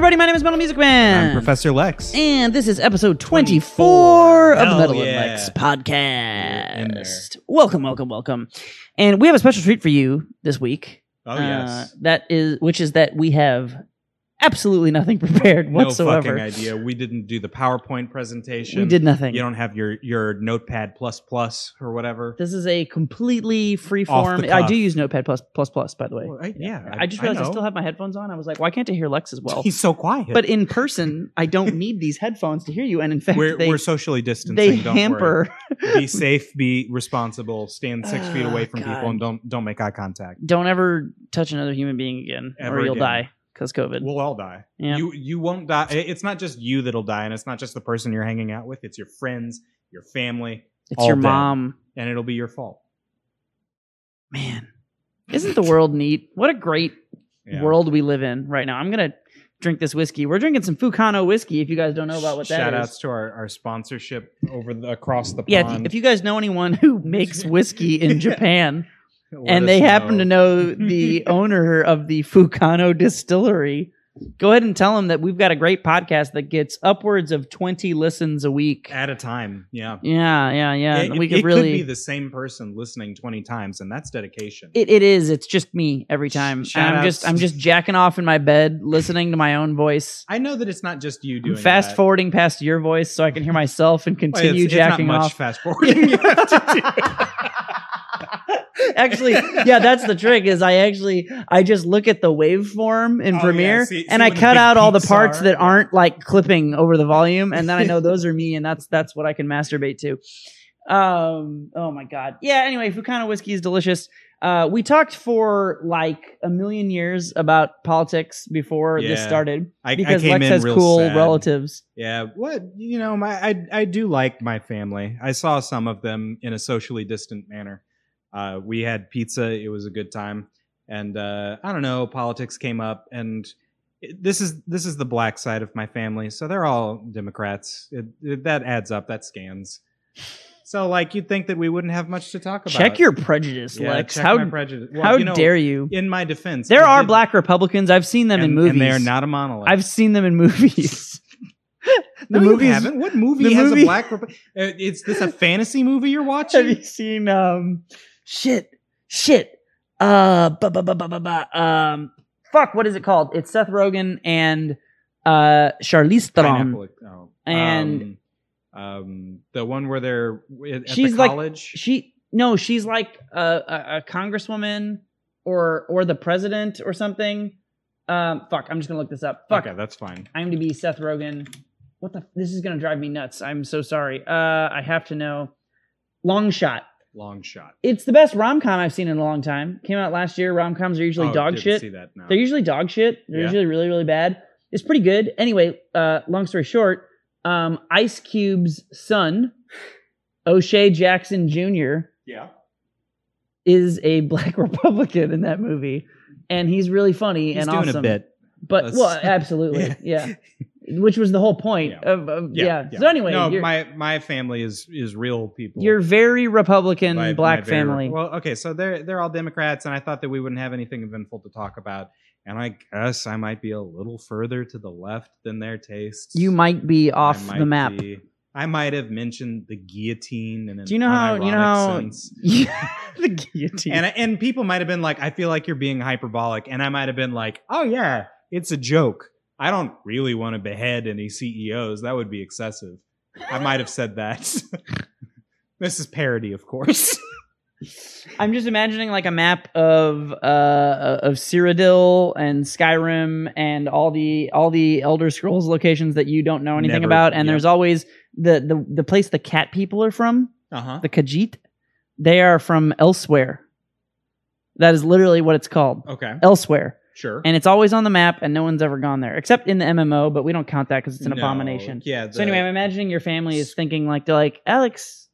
everybody. My name is Metal Music Man. I'm Professor Lex. And this is episode 24 of the Metal and. Lex podcast. Welcome, welcome, welcome. And we have a special treat for you this week. Oh Uh, yes. that is, which is that we have absolutely nothing prepared whatsoever. No fucking idea. We didn't do the PowerPoint presentation. we did nothing. You don't have your your Notepad plus plus or whatever. this is a completely free form. I do use Notepad plus plus plus, by the way. Well, I- yeah, I, just realized I, know. still have my headphones on. I was like, why can't I hear Lex as well? He's so quiet. but in person, I don't need these headphones to hear you. And in fact, we're they, we're socially distancing. they don't hamper. Worry. Be safe. Be responsible. Stand six ah, feet Oh, away from God. people and don't don't make eye contact. Don't ever touch another human being again, Ever or you'll again. die because COVID. We'll all die. Yeah. You you won't die. It's not just you that'll die, and it's not just the person you're hanging out with. It's your friends, your family, it's your dead. mom. and it'll be your fault. Man, isn't the world neat? What a great Yeah. world we live in right now. I'm gonna drink this whiskey. We're drinking some Fukano whiskey. If you guys don't know about what that is, Shout outs to our, our sponsorship over the, across the pond. yeah. If, if you guys know anyone who makes whiskey in Japan Let and they happen to know the owner of the Fukano distillery, go ahead and tell them that we've got a great podcast that gets upwards of 20 listens a week. at a time. Yeah. Yeah, yeah, yeah. it, we could it really. could be the same person listening 20 times, and that's dedication. It, it is. It's just me every time. Shout I'm outs. just I'm just jacking off in my bed, listening to my own voice. I know that it's not just you I'm doing fast that. forwarding past your voice so I can hear myself and Well, continue it's, it's not jacking much off. fast forwarding. you have to actually, yeah, that's the trick. Is I actually I just look at the waveform in Oh, yeah, Premiere see- and see I cut out all the parts are? that Yeah. aren't like clipping over the volume, and then I know those are me, and that's that's what I can masturbate to. Um. Oh my god. Yeah. Anyway, Fukano whiskey is delicious. Uh, we talked for like a million years about politics before this Yeah. started I, because I came Lex in has cool sad. relatives. Yeah, what you know, my I I do like my family. I saw some of them in a socially distant manner. Uh, we had pizza; it was a good time, and uh, I don't know, politics came up, and it, this is this is the black side of my family, so they're all Democrats. It, it, that adds up. That scans. So, like, you'd think that we wouldn't have much to talk about. Check your prejudice, yeah, Lex. how prejudice. Well, how you know, dare you? In my defense, There are did- black Republicans. I've seen them in movies. and they are not a monolith. I've seen them in movies. no, the you movies- haven't. What movie has movie- a black? Rep- uh, Is this a fantasy movie you're watching? Have you seen um shit shit uh bu- bu- bu- bu- bu- bu- um fuck what is it called? It's Seth Rogen and uh Charlize Theron. Pineapple- oh, And- um, um, the one where they're at She's the like- college. She no, she's like a, a, a congresswoman or or the president or something. Um fuck, I'm just gonna look this up. Fuck. Okay, that's fine. I'm to be Seth Rogen. What the? This is gonna drive me nuts. I'm so sorry. Uh, I have to know. Long shot. Long shot. It's the best rom com I've seen in a long time. Came out last year. Rom coms are usually Oh, dog shit. See that now. They're usually dog shit. They're Yeah. usually really really bad. It's pretty good. Anyway, uh, long story short, um, Ice Cube's son, O'Shea Jackson Jr. yeah. is a black Republican in that movie, and he's really funny He's and doing awesome. a bit. But Let's- well, absolutely, yeah. Which was the whole point Yeah. of, of yeah. So anyway, no, my my family is is real people. you're very Republican My- black my very- family. Well, okay, so they're they're all Democrats, and I thought that we wouldn't have anything eventful to talk about. And I guess I might be a little further to the left than their tastes. you might be off might the map. be- I might have mentioned the guillotine and Do you know how you know how the guillotine? and and people might have been like, I feel like you're being hyperbolic, and I might have been like, Oh yeah, it's a joke. I don't really want to behead any CEOs. That would be excessive. I might have said that. this is parody, of course. I'm just imagining like a map of uh of Cyrodiil and Skyrim and all the all the Elder Scrolls locations that you don't know anything Never- about. And there's always the, the the place the cat people are from, Uh huh. the Khajiit. They are from elsewhere. That is literally what it's called. Okay. Elsewhere. Sure. And it's always on the map and no one's ever gone there. Except in the MMO, but we don't count that because it's an No, abomination. Yeah. So anyway, I'm imagining your family is thinking like they're like, Alex,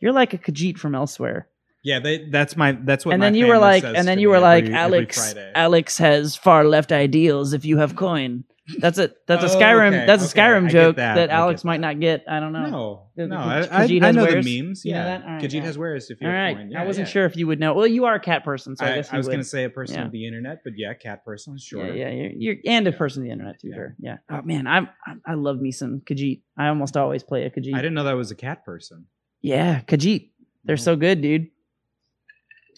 you're like a Khajiit from elsewhere. yeah. They, that's my. That's what. and my then you were family like says and then you me were like every- every alex Friday. alex has far left ideals if you have coin That's a that's a Oh, Skyrim okay, that's a Skyrim get joke that, that, Alex get might not get. I don't know. No, no, I, I, I know wares? the memes. You Yeah, that? Khajiit yeah. has wares. If you All have Yeah, I wasn't yeah. sure if you would know. Well, you are a cat person, so I, I, guess I was going to say a person of the internet, but yeah, cat person, sure. Yeah, yeah, you're, you're and a person of the internet, to be Yeah. Oh man, I'm I, I love me some Khajiit. I almost always play a Khajiit. I didn't know that was a cat person. Yeah, Khajiit. They're No. so good, dude.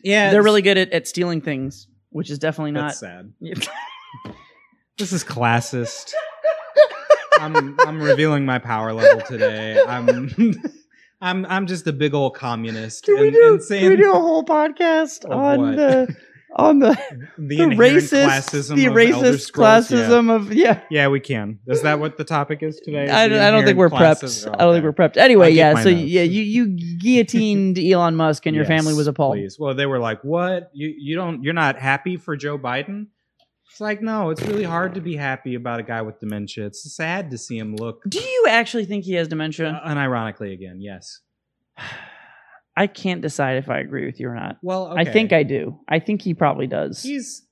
Yeah, They're really good at, at stealing things, which is definitely not. That's sad. This is classist. I'm I'm revealing my power level today. I'm I'm I'm just a big old communist. Can we and- do, and saying can we do a whole podcast on what? the on the the, the racist classism the racist Scrolls? Yeah. classism of yeah. Yeah, we can. Is that what the topic is today? I, don't- I don't think we're prepped. classism? I don't think we're prepped. Anyway, yeah. So notes. yeah, you you guillotined Elon Musk and your family was appalled. Please. Well, they were like, "What? You you don't? You're not happy for Joe Biden?" It's like, no, it's really hard to be happy about a guy with dementia. It's sad to see him look. Do you actually think he has dementia? Uh, unironically, again, yes. I can't decide if I agree with you or not. Well, I think I do. I think he probably does. He's.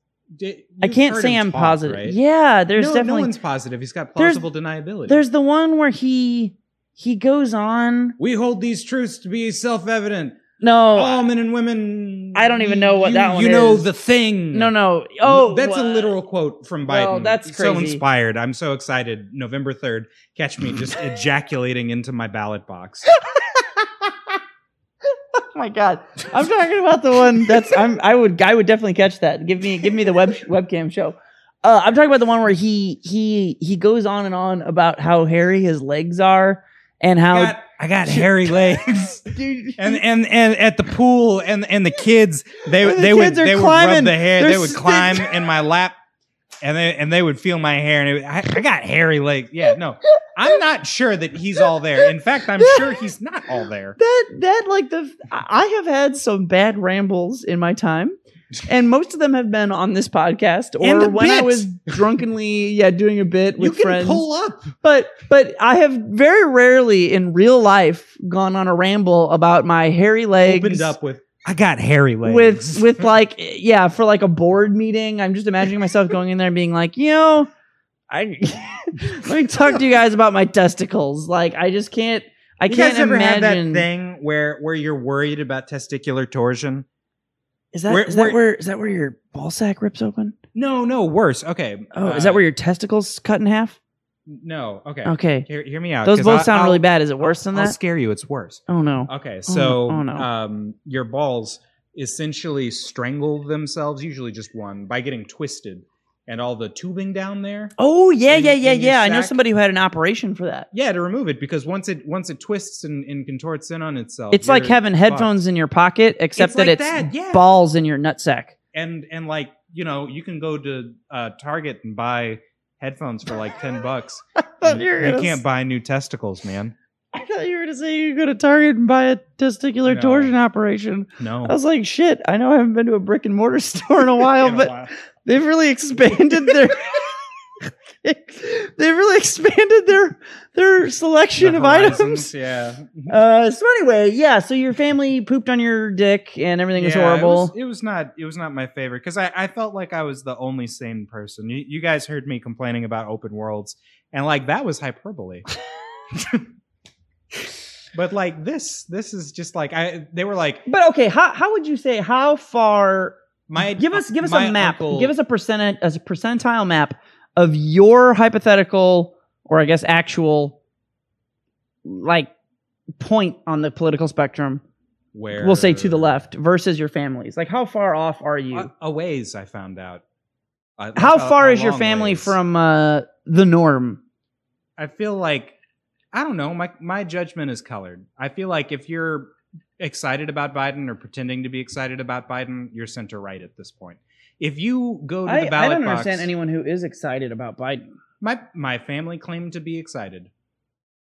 I can't say I'm talk, positive. right? Yeah, there's no, definitely no one's positive. He's got There's- plausible deniability. there's the one where he he goes on. we hold these truths to be self-evident. No, All men and women. I don't even know what you, that one You know is. the thing. no, no. Oh, that's a literal quote from Biden. Well, that's so inspired. I'm so excited. November 3rd, catch me just ejaculating into my ballot box. oh my god, I'm talking about the one that's I'm I would I would definitely catch that. Give me give me the web webcam show. Uh, I'm talking about the one where he he he goes on and on about how hairy his legs are and how got, I got hairy legs. dude And, and and at the pool and and the kids they the they would kids are they would rub the hair they're they would st- climb in my lap and they and they would feel my hair and it, I, I got hairy legs. Yeah no. I'm not sure that he's all there. In fact I'm sure he's not all there. That that like the I have had some bad rambles in my time. And most of them have been on this podcast or when I was drunkenly, yeah, doing a bit you with can friends. pull up but but I have very rarely in real life gone on a ramble about my hairy legs. opened up with I got hairy legs with with like yeah for like a board meeting. I'm just imagining myself going in there and being like, you know, I let me talk to you guys about my testicles. Like I just can't. I you can't guys ever imagine. have that thing where where you're worried about testicular torsion Is that Where- is that where- where is that where your ball sack rips open? no no worse okay Oh, is uh, that where your testicles cut in half? no okay Okay, hear, hear me out Those both I- sound I'll- really bad. Is it worse than that? I'll scare you it's worse Oh no. Okay, Oh, so oh, no. um, your balls essentially strangle themselves, usually just one, by getting twisted, and all the tubing down there. Oh yeah, in- yeah, yeah, yeah. I know somebody who had an operation for that. Yeah, to remove it because once it once it twists and, and contorts in on itself, It's like having headphones in your pocket, except It's that like it's that, yeah. balls in your nutsack. and and like you know you can go to uh, Target and buy headphones for like ten bucks. you can't s- buy new testicles, man. I thought you were going to say you could go to Target and buy a testicular No. torsion operation. No, I was like, shit. I know I haven't been to a brick and mortar store in a while, In a but while. They've really expanded their. they've really expanded their their selection The of items. yeah. Uh, so anyway, yeah. So your family pooped on your dick and everything was horrible. It was, it was not. It was not my favorite because I, I felt like I was the only sane person. You, you guys heard me complaining about open worlds, and like that was hyperbole. but like this, this is just like I. They were like but okay, how how would you say how far my. give us give us a map. uncle- Give us a percentage as a percentile map of your hypothetical or I guess actual like point on the political spectrum. where We'll say to the left versus your families. Like how far off are you? A, a ways, I found out. Uh, how a- far a is your family ways. from uh, the norm? I feel like I don't know. My my judgment is colored. I feel like if you're excited about Biden or pretending to be excited about Biden, you're center right at this point. If you go to I, the ballot I don't box, understand anyone who is excited about Biden. my my family claimed to be excited.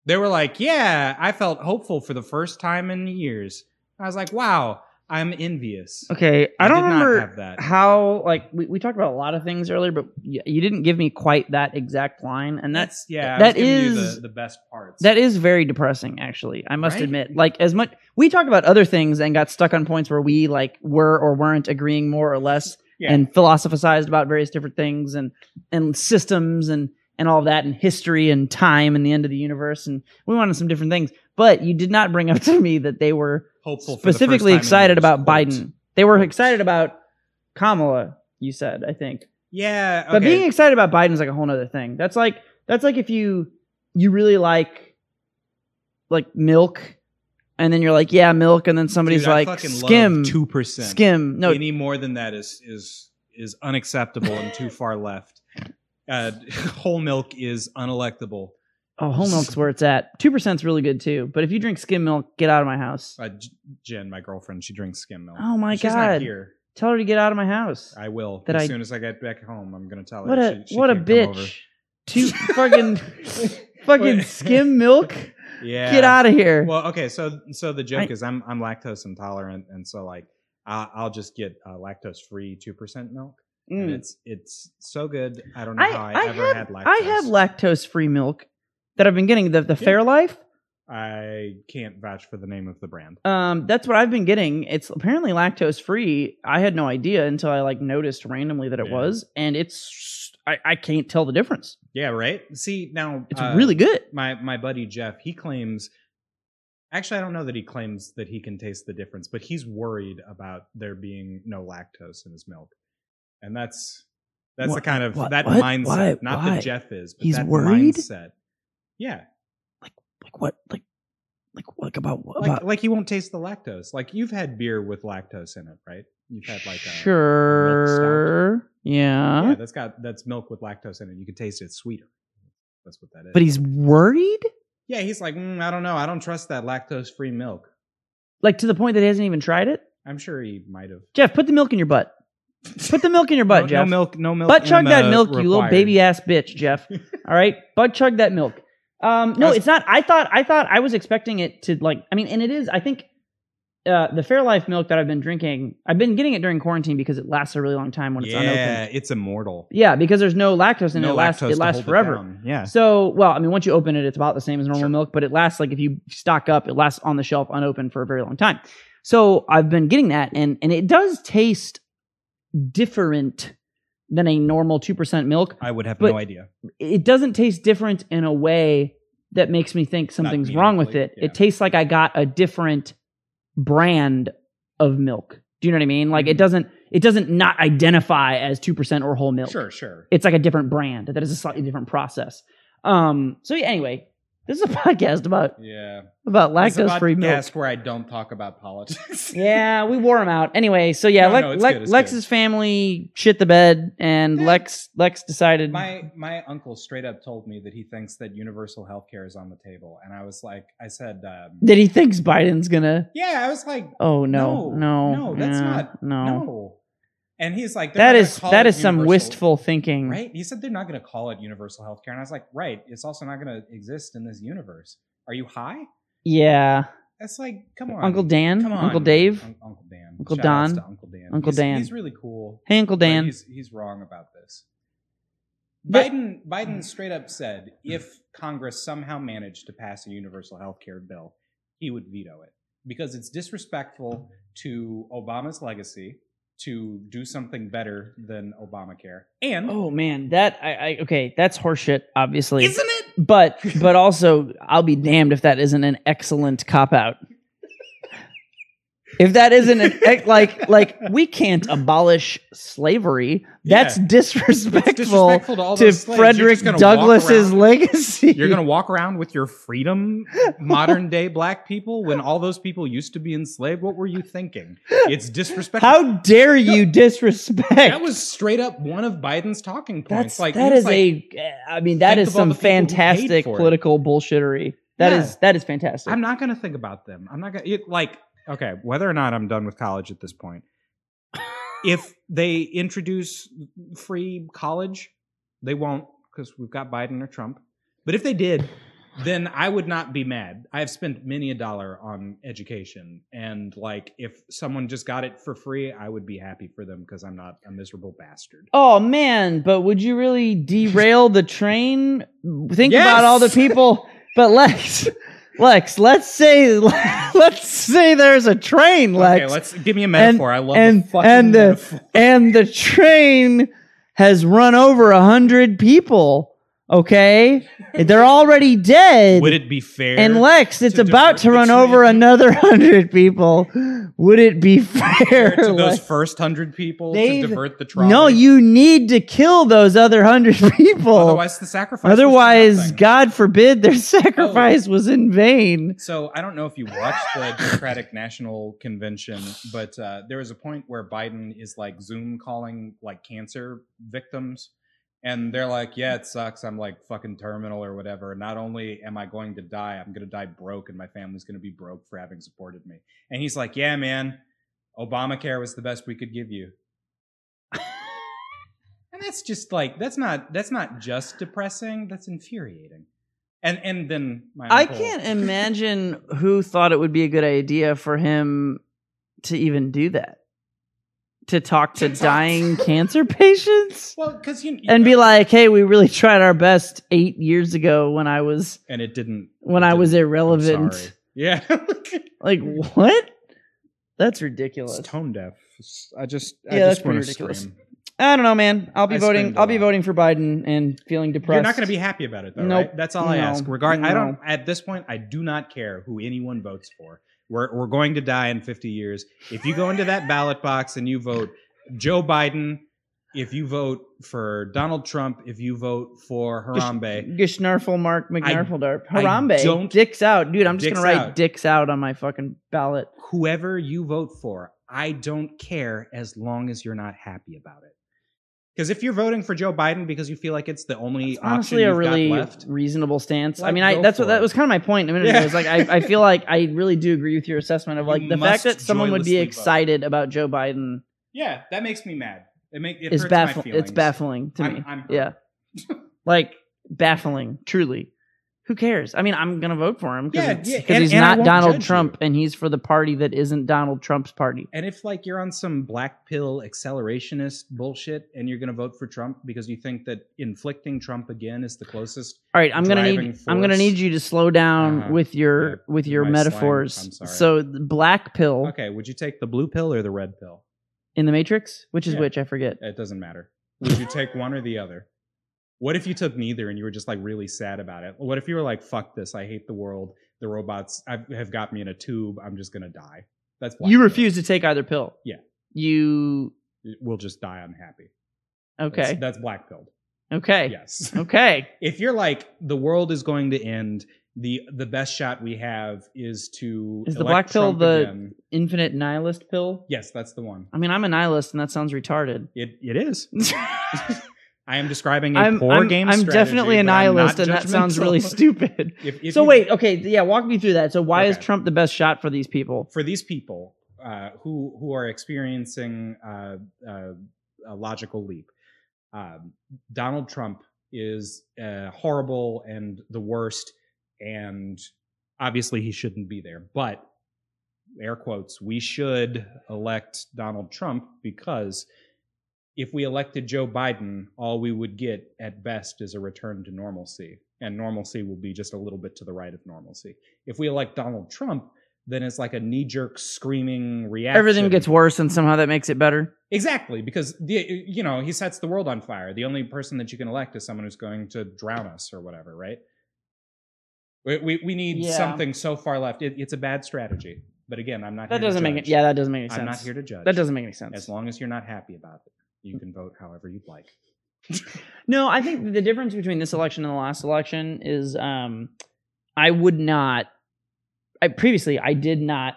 They were like, "Yeah, I felt hopeful for the first time in years." I was like, "Wow, I'm envious." Okay, I, I don't remember have that. how like we, we talked about a lot of things earlier, but y- you didn't give me quite that exact line, and that's That's yeah. That you the, the best parts. that is very depressing. Actually, I must Right? admit, like as much we talked about other things and got stuck on points where we like were or weren't agreeing more or less, Yeah. and philosophized about various different things and and systems and and all of that and history and time and the end of the universe and we wanted some different things. But you did not bring up to me that they were Hopeful. for the specifically excited about Quotes. Biden. They were excited about Kamala, you said, I think. Yeah, But being excited about Biden is like a whole other thing. That's like that's like if you you really like like milk and then you're like, yeah, milk, and then somebody's Dude, like skim two percent. skim. No, any more than that is is is unacceptable and too far left. Uh, whole milk is unelectable. oh, whole milk's where it's at. Two percent's really good too. But if you drink skim milk, get out of my house. Uh, J- Jen, my girlfriend, she drinks skim milk. Oh my She's God. not here. Tell her to get out of my house. I will That as I- soon as I get back home. I'm gonna tell her. What a she, she what a can't come over. bitch. Two fucking fucking skim milk. Yeah. Get out of here. Well, okay. So so the joke I- is I'm I'm lactose intolerant, and so like I, I'll just get uh, lactose free two percent milk, and Mm. it's it's so good. I don't know I, how I, I ever have had lactose. I have lactose free milk that I've been getting the the Yeah. Fairlife. I can't vouch for the name of the brand. Um, that's what I've been getting. It's apparently lactose free. I had no idea until I like noticed randomly that it Yeah. was, and it's I, I can't tell the difference. Yeah, right. See now, It's uh, really good. My my buddy Jeff, he claims. Actually, I don't know that he claims that he can taste the difference, but he's worried about there being no lactose in his milk, and that's that's the kind of what- that what? mindset. Why- Not why? that Jeff is, but He's that worried? mindset. Yeah, Like like what? Like like like about what like about? like he won't taste the lactose. Like you've had beer with lactose in it, right? You've had like a sure. Yeah. Yeah, that's got that's milk with lactose in it. You can taste it it's sweeter. That's what that is. But he's worried, yeah, he's like, "Mm, I don't know. I don't trust that lactose free milk. like to the point that he hasn't even tried it. I'm sure he might have. Jeff, put the milk in your butt. Put the milk in your butt, no, Jeff. no milk. No milk. Butt chug that milk, you little baby ass bitch, Jeff. All right, butt chug that milk. Um, no, was- it's not. I thought I thought I was expecting it to like. I mean, and it is. I think uh, the Fairlife milk that I've been drinking, I've been getting it during quarantine because it lasts a really long time when it's yeah, unopened. it's immortal. Yeah, because there's no lactose in it. no It lasts. It lasts forever. down. Yeah. So, well, I mean, once you open it, it's about the same as normal Sure. milk, but it lasts like if you stock up, it lasts on the shelf unopened for a very long time. So I've been getting that, and and it does taste different than a normal two percent milk. I would have no idea. It doesn't taste different in a way that makes me think something's wrong with it. yeah. It tastes like I got a different brand of milk. Do you know what I mean? Like it Mhm. doesn't it doesn't not identify as two percent or whole milk Sure, sure. it's like a different brand that is a slightly different process. Um, so yeah, anyway, this is a podcast about Yeah. about lactose free milk. podcast where I don't talk about politics. Yeah, we wore him out. Anyway, so yeah, No, Lex, no, Lex- good, Lex's family shit the bed, and Yeah. Lex Lex decided. my my uncle straight up told me that he thinks that universal health care is on the table, and I was like, I said, um, that he thinks Biden's gonna. yeah, I was like, Oh no, no, no, that's yeah, not no. And he's like, That "They're not is that is some wistful thinking. right? He said they're not going to call it universal health care, and I was like, right, it's also not going to exist in this universe. Are you high? Yeah, That's like, come on, Uncle Dan, come on, Uncle Dave, Un- Uncle Dan, Uncle Shout Don, Uncle Dan, Uncle He's- Dan. He's really cool. hey Uncle Dan. he's he's wrong about this. But- Biden Biden straight up said if Congress somehow managed to pass a universal health care bill, he would veto it because it's disrespectful to Obama's legacy to do something better than Obamacare. And Oh man, that I, I okay, that's horseshit, obviously. isn't it? but but also I'll be damned if that isn't an excellent cop out. If that isn't an eh, like like we can't abolish slavery. That's Yeah. disrespectful, disrespectful to to those slaves. You're Frederick just gonna walk Douglass's legacy. You're gonna walk around with your freedom, modern day black people, when all those people used to be enslaved. What were you thinking? It's disrespectful. How dare you disrespect? that was straight up one of Biden's talking points. that's like that is like, a I mean that is some the people who paid fantastic for it. political bullshittery. That is Yeah. that is fantastic. I'm not gonna think about them. I'm not gonna it, like okay, whether or not I'm done with college at this point. if they introduce free college, they won't because we've got Biden or Trump. But if they did, then I would not be mad. I have spent many a dollar on education, and like if someone just got it for free, I would be happy for them because I'm not a miserable bastard. Oh man, but would you really derail the train? Think Yes! about all the people. But Lex, Lex, let's say let's say there's a train, Lex, Okay, let's give me a metaphor. I love and the fucking and the metaphor. and the train has run over a hundred people. Okay, they're already dead. Would it be fair? and Lex, it's to about to run over another hundred people. Would it be fair? to those Lex? first hundred people They've- to divert the trolley? no, you need to kill those other hundred people. Otherwise, the sacrifice. Otherwise. God forbid their sacrifice was in vain. So I don't know if you watched the Democratic National Convention, but uh, there was a point where Biden is like Zoom calling like cancer victims, and they're like, "Yeah, it sucks. I'm like fucking terminal or whatever. Not only am I going to die, I'm going to die broke, and my family's going to be broke for having supported me." And he's like, "Yeah, man, Obamacare was the best we could give you." and that's just like that's not that's not just depressing. That's infuriating. And and then my I can't imagine who thought it would be a good idea for him to even do that. To talk to To dying cancer patients Well, because you, you and be like, "Hey, we really tried our best 8 years ago when I was and it didn't. when it I was didn't. I'm irrelevant." sorry. Yeah, Like, what? That's it's ridiculous. tone deaf. I just, Yeah, I that's just pretty want to ridiculous. scream. I don't know, man. I'll be I voting screamed a I'll be voting for Biden and feeling depressed. You're not going to be happy about it, though, Nope. right? That's all I No. ask. Regard, I don't. At this point, I do not care who anyone votes for. We're we're going to die in 50 years. If you go into that ballot box and you vote Joe Biden, if you vote for Donald Trump, if you vote for Harambe, Gishnarful Mark McNarfledarp. Harambe. don't- dicks out. Dude, I'm just gonna write out. dicks out on my fucking ballot. whoever you vote for, I don't care as long as you're not happy about it. Because if you're voting for Joe Biden because you feel like it's the only option honestly a you've really got left, reasonable stance. I mean, I that's what that was kind of my point a minute Yeah. ago. It's like I, I feel like I really do agree with your assessment of like You the fact that someone would be joylessly vote. excited about Joe Biden yeah, that makes me mad. It make it my baffling. feelings. It's baffling to I'm- me. I'm yeah, like baffling. Truly, who cares? I mean, I'm gonna vote for him because Yeah, yeah, he's and not Donald Trump you. and he's for the party that isn't Donald Trump's party. And if like you're on some black pill accelerationist bullshit and you're gonna vote for Trump because you think that inflicting Trump again is the closest, All right, I'm gonna need driving I'm gonna need you to slow down Uh-huh. with your Yeah, with your metaphors. I'm sorry. So the black pill okay, would you take the blue pill or the red pill? in the Matrix, which is which I forget. It doesn't matter. Would you take one or the other? What if you took neither and you were just like really sad about it? What if you were like, "Fuck this! I hate the world. The robots have got me in a tube. I'm just gonna die." That's black you pill. refuse to take either pill. Yeah. You We'll just die unhappy. okay? That's, that's black pilled. okay. Yes. Okay. if you're like the world is going to end, the the best shot we have is to Is the black pill Trump the- again. Infinite nihilist pill. Yes, that's the one. I mean, I'm a nihilist, and that sounds retarded. It it is. I am describing a I'm poor I'm, game. I'm definitely a but I'm not nihilist, and that sounds really stupid. If- if so you- wait, okay, yeah, walk me through that. So why is Trump the best shot for these people? for these people uh, who who are experiencing uh, uh, a logical leap, um, Donald Trump is uh, horrible and the worst, and obviously he shouldn't be there. But air quotes, we should elect Donald Trump because if we elected Joe Biden, all we would get at best is a return to normalcy. And normalcy will be just a little bit to the right of normalcy. If we elect Donald Trump, then it's like a knee jerk screaming reaction. Everything gets worse, and somehow that makes it better. Exactly, because the you know he sets the world on fire. The only person that you can elect is someone who's going to drown us or whatever, right? We we, we need Yeah. something so far left. It, it's a bad strategy. But again, I'm not. That doesn't make it. Yeah, that doesn't make any sense. I'm not here to judge. That doesn't make any sense. As long as you're not happy about it, you can vote however you'd like. No, I think the difference between this election and the last election is um I would not I previously I did not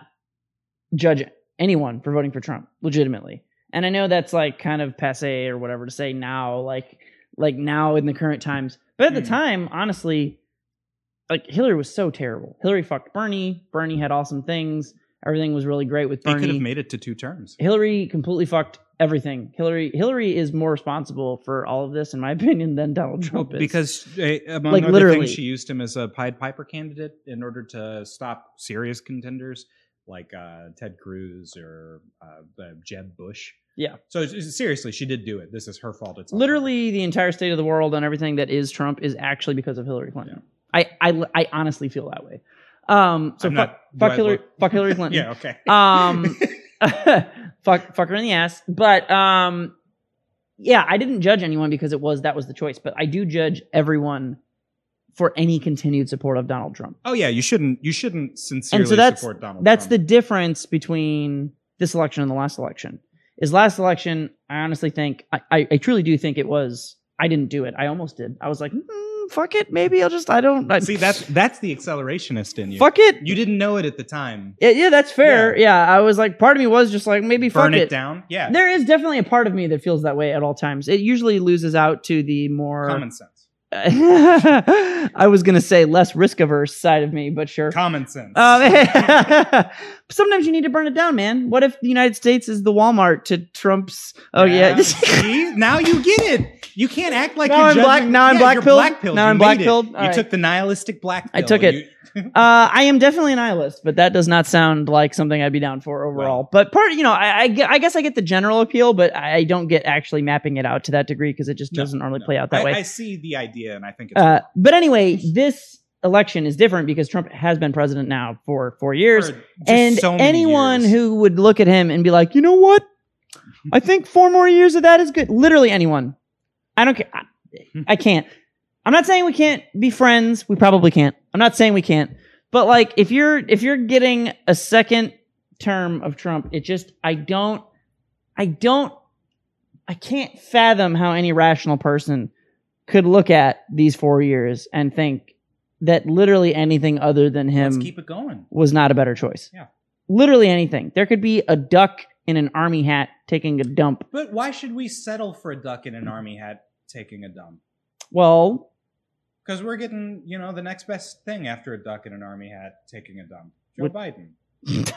judge anyone for voting for Trump legitimately. And I know that's like kind of passe or whatever to say now like like now in the current times. But at the Hmm. time, honestly, like Hillary was so terrible. Hillary fucked Bernie. Bernie had awesome things. Everything was really great with He Bernie. could have made it to two terms. Hillary completely fucked everything. Hillary Hillary is more responsible for all of this, in my opinion, than Donald Trump is. because uh, among Like, other literally. things, she used him as a Pied Piper candidate in order to stop serious contenders like uh, Ted Cruz or uh, uh, Jeb Bush. Yeah. So seriously, she did do it. This is her fault. It's literally the entire state of the world and everything that is Trump is actually because of Hillary Clinton. I, I I honestly feel that way. Um, so fuck, not- fuck Hillary look- fuck Hillary Clinton. Yeah. Okay. Um, fuck fuck her in the ass. But um, yeah, I didn't judge anyone because it was that was the choice, but I do judge everyone for any continued support of Donald Trump. Oh yeah, you shouldn't you shouldn't sincerely And so that's support Donald that's Trump. the difference between this election and the last election. Is last election, I honestly think I, I, I truly do think it was I didn't do it. I almost did. I was like, mm, fuck it, maybe I'll just I don't I, See, that's that's the accelerationist in you. fuck it. You didn't know it at the time. Yeah, yeah, that's fair. Yeah. I was like, part of me was just like, maybe fuck Burn it, it. down. Yeah. There is definitely a part of me that feels that way at all times. It usually loses out to the more. Common sense. I was gonna say less risk averse side of me, but sure. Common sense. Um, sometimes you need to burn it down, man. What if the United States is the Walmart to Trump's? Oh yeah. See? now you get it. You can't act like Now you're I'm black- judging- now I'm black pilled. Now You I'm black pilled. You right. took the nihilistic black. I took it. You- Uh, I am definitely a nihilist, but that does not sound like something I'd be down for overall. but part, you know, I, I, I guess I get the general appeal, but I don't get actually mapping it out to that degree because it just No, doesn't really no. play out that I, way. I see the idea, and I think it's Uh, but anyway, this election is different because Trump has been president now for four years. for and so anyone years. who would look at him and be like, you know what? I think four more years of that is good. Literally anyone. I don't care. I, I can't. I'm not saying we can't be friends. We probably can't. I'm not saying we can't. But like, if you're if you're getting a second term of Trump, it just I don't I don't I can't fathom how any rational person could look at these four years and think that literally anything other than him Let's keep it going. was not a better choice. Yeah. Literally anything. There could be a duck in an army hat taking a dump. But why should we settle for a duck in an army hat taking a dump? Well, Because we're getting, you know, the next best thing after a duck in an army hat taking a dump. Joe What- Biden.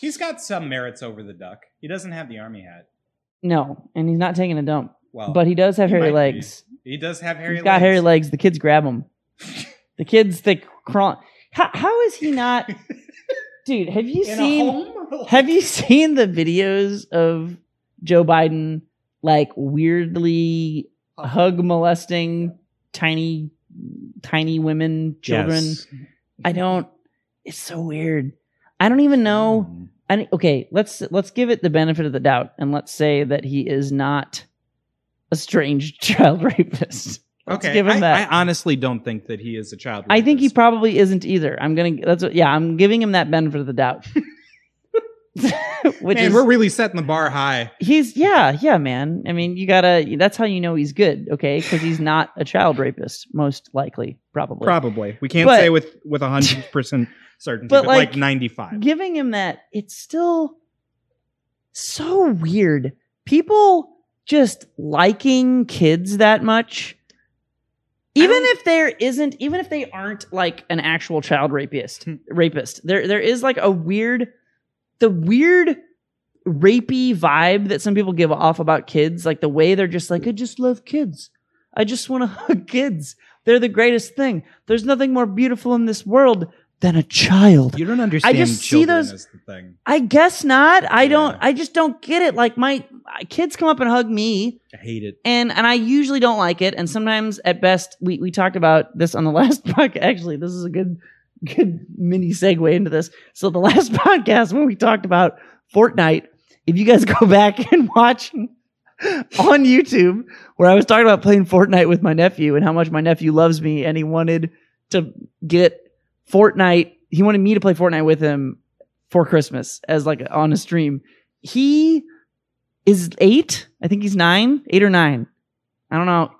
He's got some merits over the duck. He doesn't have the army hat. no, and he's not taking a dump. Well, But he does have he hairy might be. legs. he does have hairy legs. He's got legs. hairy legs. The kids grab him. the kids they crawl. How, how is he not? Dude, have you In seen? Have you seen the videos of Joe Biden like weirdly hug molesting tiny, tiny women, children? Yes. I don't. It's so weird. I don't even know. Mm. I, okay, let's let's give it the benefit of the doubt, and let's say that he is not a strange child rapist. Let's Okay, give him I, that. I honestly don't think that he is a child. Rapist. I think he probably isn't either. I'm gonna. That's what, yeah. I'm giving him that benefit of the doubt. Which Man, is we're really setting the bar high. he's yeah yeah man. I mean you gotta. That's how you know he's good. Okay, because he's not a child rapist. Most likely, probably. Probably, we can't But- say with with a hundred percent certainty, But, but, like, like, ninety five. giving him that, it's still so weird. People just liking kids that much. Even if there isn't, even if they aren't like an actual child rapist, hmm. rapist, there there is like a weird, the weird rapey vibe that some people give off about kids, like the way they're just like, I just love kids. I just want to hug kids. They're the greatest thing. There's nothing more beautiful in this world than a child. You don't understand. I just see those- thing. I guess not. I don't. I just don't get it. Like my, my kids come up and hug me, I hate it. and and I usually don't like it. And sometimes, at best, we we talked about this on the last podcast. Actually, this is a good good mini segue into this. So the last podcast when we talked about Fortnite, if you guys go back and watch on YouTube, where I was talking about playing Fortnite with my nephew and how much my nephew loves me, and he wanted to get Fortnite. He wanted me to play Fortnite with him for Christmas as like on a stream. He is eight. I think he's nine, eight or nine. I don't know.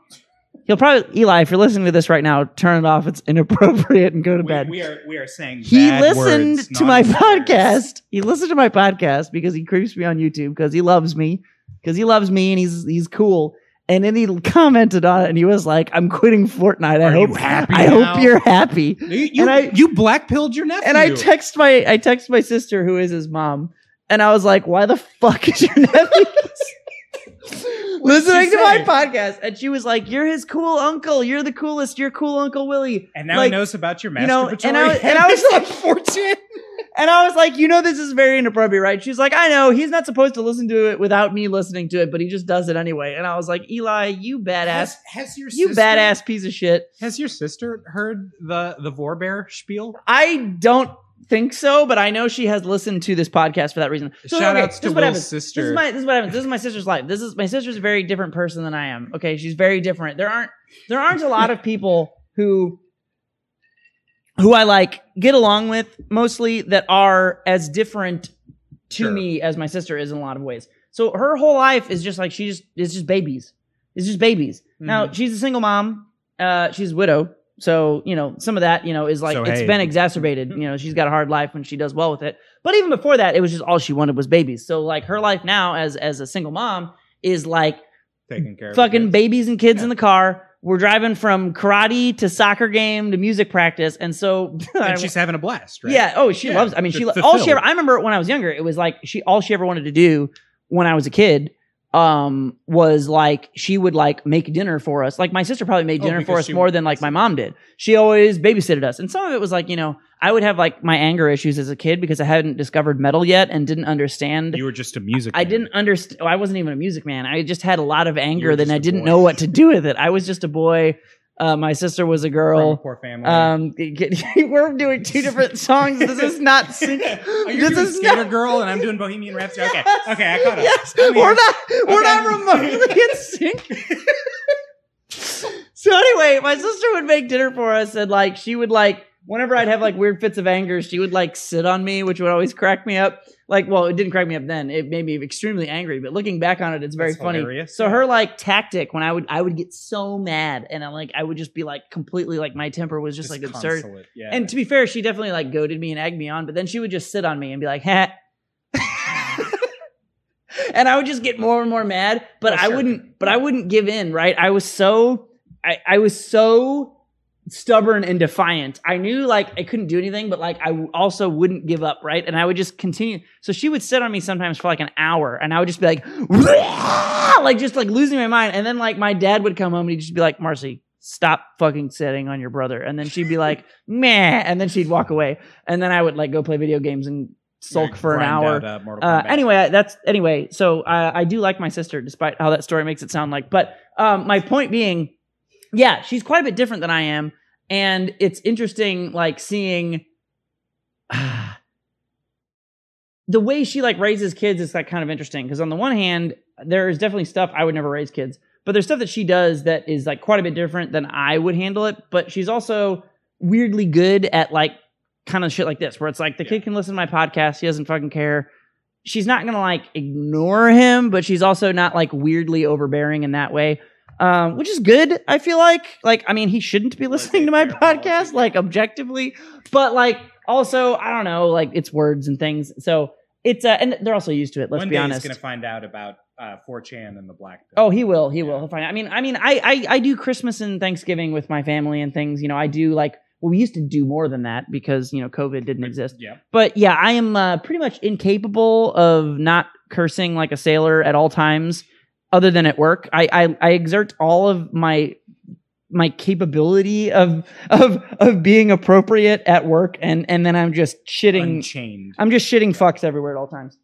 He'll probably Eli. If you're listening to this right now, turn it off. It's inappropriate and go to We, bed. we are we are saying he listened words, to my podcast. He listened to my podcast because he creeps me on YouTube because he loves me because he loves me and he's he's cool. And then he commented on it and he was like, "I'm quitting Fortnite. I Are hope I now?" hope you're happy." You, you, And I- you black pilled your nephew. And I text my I text my sister who is his mom, and I was like, "Why the fuck is your nephew listening to my podcast?" And she was like, "You're his cool uncle. You're the coolest. You're cool Uncle Willie." and now like, he knows about your you know, and I- and I was like- on 4chan. And I was like, "You know, this is very inappropriate, right?" She's like, "I know. He's not supposed to listen to it without me listening to it, but he just does it anyway." And I was like, "Eli, you badass." Has, has your You sister, badass piece of shit. Has your sister heard the the Vorbear spiel? I don't think so, but I know she has listened to this podcast for that reason. So, Shout okay, outs to is Will's happens. sister. This is my this is what happens. This is my sister's life. This is my sister's a very different person than I am. Okay, she's very different. There aren't there aren't a lot of people who who I like get along with mostly that are as different to Sure. me as my sister is in a lot of ways. So her whole life is just like she just it's just babies. It's just babies. Now Mhm. she's a single mom. Uh, she's a widow. So you know some of that you know is like So, it's hey. been exacerbated. You know she's got a hard life when she does well with it. But even before that, it was just all she wanted was babies. So like her life now as as a single mom is like taking care of fucking kids. babies and kids in the car. We're driving from karate to soccer game to music practice, and so and she's having a blast, right? yeah. Oh, she Yeah, loves. I mean, she lo- all she fulfilled. ever. I remember when I was younger, it was like she all she ever wanted to do when I was a kid um was like she would like make dinner for us like my sister probably made Oh, dinner for us more would- than like my mom did she always babysitted us and some of it was like you know i would have like my anger issues as a kid because i hadn't discovered metal yet and didn't understand You were just a music. I didn't understand. I wasn't even a music man. I just had a lot of anger. Then I didn't boy. know what to do with it. I was just a boy. Uh, my sister was a From a girl. poor family. Um, we're doing two different songs. This is not sync. oh, this is Skater not- Girl, and I'm doing Bohemian Rhapsody. Okay, Yes. okay, I caught up. Yes, I'm we're not. We're not Okay. remotely in sync. so anyway, my sister would make dinner for us, and like she would like whenever I'd have like weird fits of anger, she would like sit on me, which would always crack me up. Like, well, it didn't crack me up then; it made me extremely angry. But looking back on it, it's very That's funny. hilarious, So her like tactic when I would I would get so mad, and I like I would just be like completely like my temper was just, like absurd. Yeah. And to be fair, she definitely like goaded me and egged me on, but then she would just sit on me and be like, "Ha." and I would just get more and more mad, but I sure. wouldn't but I wouldn't give in, right? I was so I, I was so stubborn and defiant. I knew like I couldn't do anything, but like I also wouldn't give up, right? And I would just continue. So she would sit on me sometimes for like an hour, and I would just be like, like just like losing my mind. And then like my dad would come home and he'd just be like, Marcy, stop fucking sitting on your brother. And then she'd be like, meh, and then she'd walk away. And then I would like go play video games and sulk for an hour. out, uh, Uh, anyway, that's anyway. So uh, I do like my sister, despite how that story makes it sound like. But um, my point being, yeah, she's quite a bit different than I am, and it's interesting, like seeing the way she like raises kids is like kind of interesting because on the one hand, there's definitely stuff I would never raise kids, but there's stuff that she does that is like quite a bit different than I would handle it. But she's also weirdly good at like kind of shit like this, where it's like the Yeah. kid can listen to my podcast, he doesn't fucking care. She's not gonna like ignore him, but she's also not like weirdly overbearing in that way. Um, which is good, I feel like. Like, I mean, he shouldn't be listening to my podcast, like objectively, but like also, I don't know, like it's words and things. So it's uh, and they're also used to it. Let's One be day honest. he's gonna find out about uh, 4chan and the Black. Pill. Oh, he will. He will. He'll find. Out. I mean, I mean, I, I I do Christmas and Thanksgiving with my family and things. You know, I do like. Well, we used to do more than that because you know COVID didn't exist. Yeah. But yeah, I am uh, pretty much incapable of not cursing like a sailor at all times, other than at work. I I, I exert all of my my capability of of of being appropriate at work, and and then I'm just shitting. Unchained. I'm just shitting fucks everywhere at all times.